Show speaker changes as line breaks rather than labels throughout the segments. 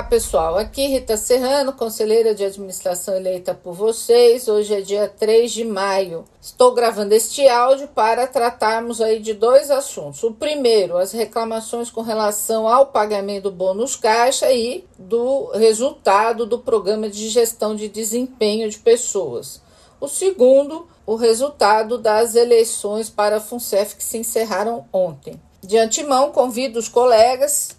Olá, pessoal. Aqui Rita Serrano, conselheira de administração eleita por vocês. Hoje é dia 3 de maio. Estou gravando este áudio para tratarmos aí de dois assuntos. O primeiro, as reclamações com relação ao pagamento do bônus caixa e do resultado do programa de gestão de desempenho de pessoas. O segundo, o resultado das eleições para a FUNCEF que se encerraram ontem. De antemão, convido os colegas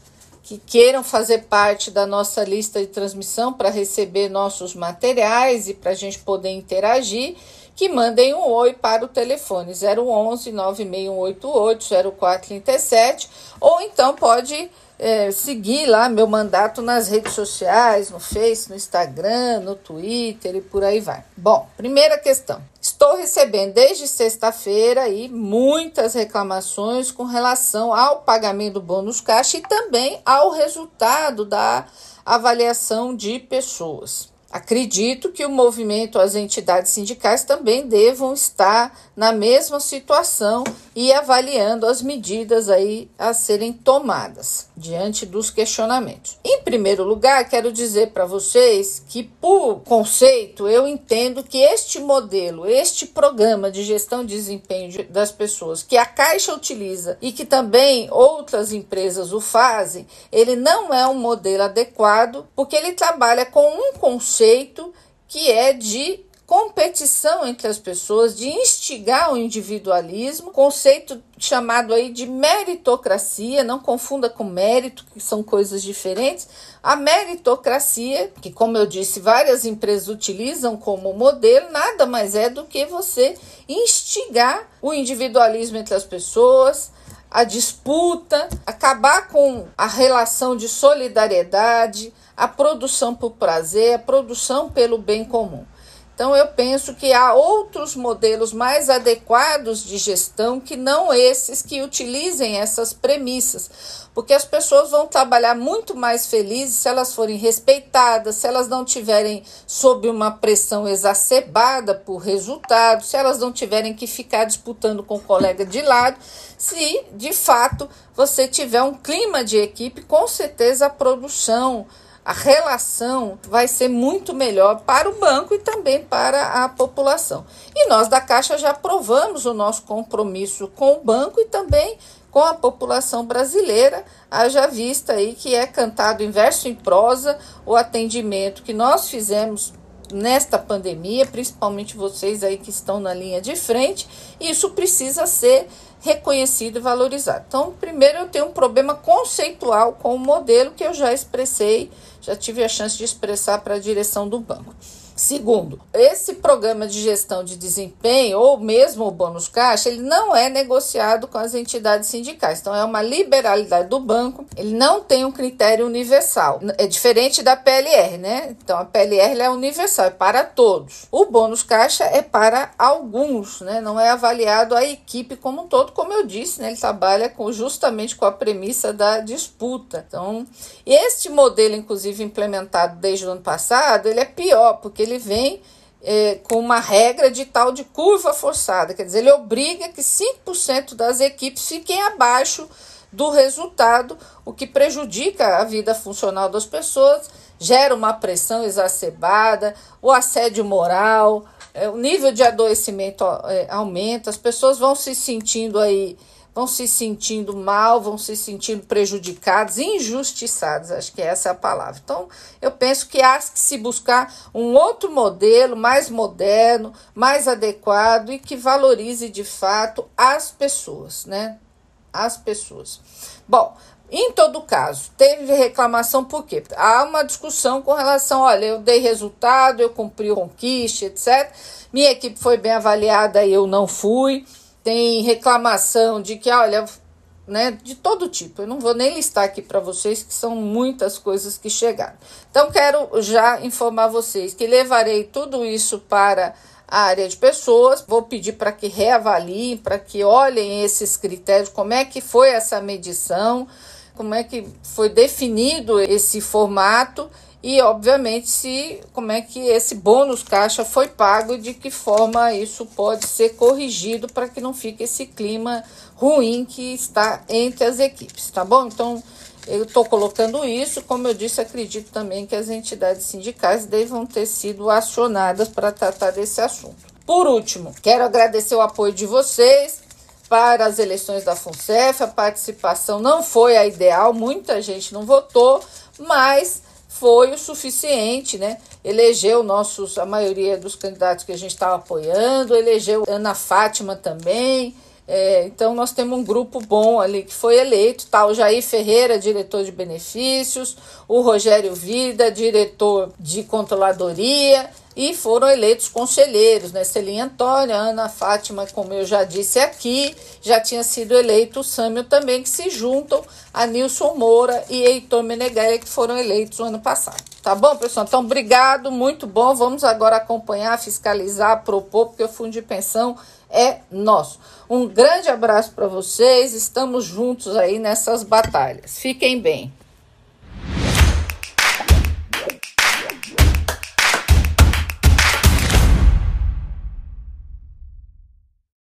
que queiram fazer parte da nossa lista de transmissão para receber nossos materiais e para a gente poder interagir, que mandem um oi para o telefone 011 96188 0437 ou então pode é, seguir lá meu mandato nas redes sociais, no Face, no Instagram, no Twitter e por aí vai. Bom, primeira questão. Estou recebendo desde sexta-feira aí muitas reclamações com relação ao pagamento do bônus caixa e também ao resultado da avaliação de pessoas. Acredito que o movimento, as entidades sindicais também devam estar na mesma situação e avaliando as medidas aí a serem tomadas diante dos questionamentos. Em primeiro lugar, quero dizer para vocês que por conceito eu entendo que este modelo, este programa de gestão de desempenho das pessoas que a Caixa utiliza e que também outras empresas o fazem, ele não é um modelo adequado porque ele trabalha com um conceito que é de competição entre as pessoas, de instigar o individualismo, conceito chamado aí de meritocracia, não confunda com mérito, que são coisas diferentes. A meritocracia, que como eu disse, várias empresas utilizam como modelo, nada mais é do que você instigar o individualismo entre as pessoas, a disputa, acabar com a relação de solidariedade, a produção por prazer, a produção pelo bem comum. Então, eu penso que há outros modelos mais adequados de gestão que não esses que utilizem essas premissas, porque as pessoas vão trabalhar muito mais felizes se elas forem respeitadas, se elas não tiverem sob uma pressão exacerbada por resultados, se elas não tiverem que ficar disputando com o colega de lado, se de fato você tiver um clima de equipe, com certeza a produção a relação vai ser muito melhor para o banco e também para a população. E nós da Caixa já provamos o nosso compromisso com o banco e também com a população brasileira, haja vista aí que é cantado em verso em prosa o atendimento que nós fizemos nesta pandemia, principalmente vocês aí que estão na linha de frente, isso precisa ser reconhecido e valorizado. Então, primeiro eu tenho um problema conceitual com o modelo que eu já expressei, já tive a chance de expressar para a direção do banco. Segundo, esse programa de gestão de desempenho, ou mesmo o bônus caixa, ele não é negociado com as entidades sindicais. Então, é uma liberalidade do banco, ele não tem um critério universal. É diferente da PLR, né? Então, a PLR é universal, é para todos. O bônus caixa é para alguns, né? Não é avaliado a equipe como um todo, como eu disse, né? Ele trabalha com, justamente com a premissa da disputa. Então, este modelo, inclusive, implementado desde o ano passado, ele é pior, porque ele ele vem é, com uma regra de tal de curva forçada, quer dizer, ele obriga que 5% das equipes fiquem abaixo do resultado, o que prejudica a vida funcional das pessoas, gera uma pressão exacerbada, o assédio moral, é, o nível de adoecimento é, aumenta, as pessoas vão se sentindo aí vão se sentindo mal, vão se sentindo prejudicados, injustiçados, acho que essa é a palavra. Então, eu penso que há que se buscar um outro modelo mais moderno, mais adequado e que valorize de fato as pessoas, né? As pessoas. Bom, em todo caso, teve reclamação por quê? Há uma discussão com relação, olha, eu dei resultado, eu cumpri o conquiste, etc. Minha equipe foi bem avaliada e eu não fui tem reclamação de que, olha, né, de todo tipo. Eu não vou nem listar aqui para vocês, que são muitas coisas que chegaram. Então, quero já informar vocês que levarei tudo isso para a área de pessoas. Vou pedir para que reavaliem, para que olhem esses critérios, como é que foi essa medição, como é que foi definido esse formato e obviamente se como é que esse bônus caixa foi pago e de que forma isso pode ser corrigido para que não fique esse clima ruim que está entre as equipes, tá bom? Então eu estou colocando isso, como eu disse, acredito também que as entidades sindicais devam ter sido acionadas para tratar desse assunto. Por último, quero agradecer o apoio de vocês para as eleições da FUNCEF. A participação não foi a ideal, muita gente não votou, mas foi o suficiente, né? Elegeu nossos, a maioria dos candidatos que a gente estava apoiando, elegeu Ana Fátima também. É, então nós temos um grupo bom ali que foi eleito, tá? O Jair Ferreira, diretor de benefícios, o Rogério Vida, diretor de controladoria, e foram eleitos conselheiros, né? Celinha Antônia, Ana Fátima, como eu já disse aqui, já tinha sido eleito o Sâmio também, que se juntam a Nilson Moura e Heitor Meneghelli, que foram eleitos no ano passado. Tá bom, pessoal? Então, obrigado, muito bom. Vamos agora acompanhar, fiscalizar, propor, porque o fundo de pensão é nosso. Um grande abraço para vocês, estamos juntos aí nessas batalhas. Fiquem bem.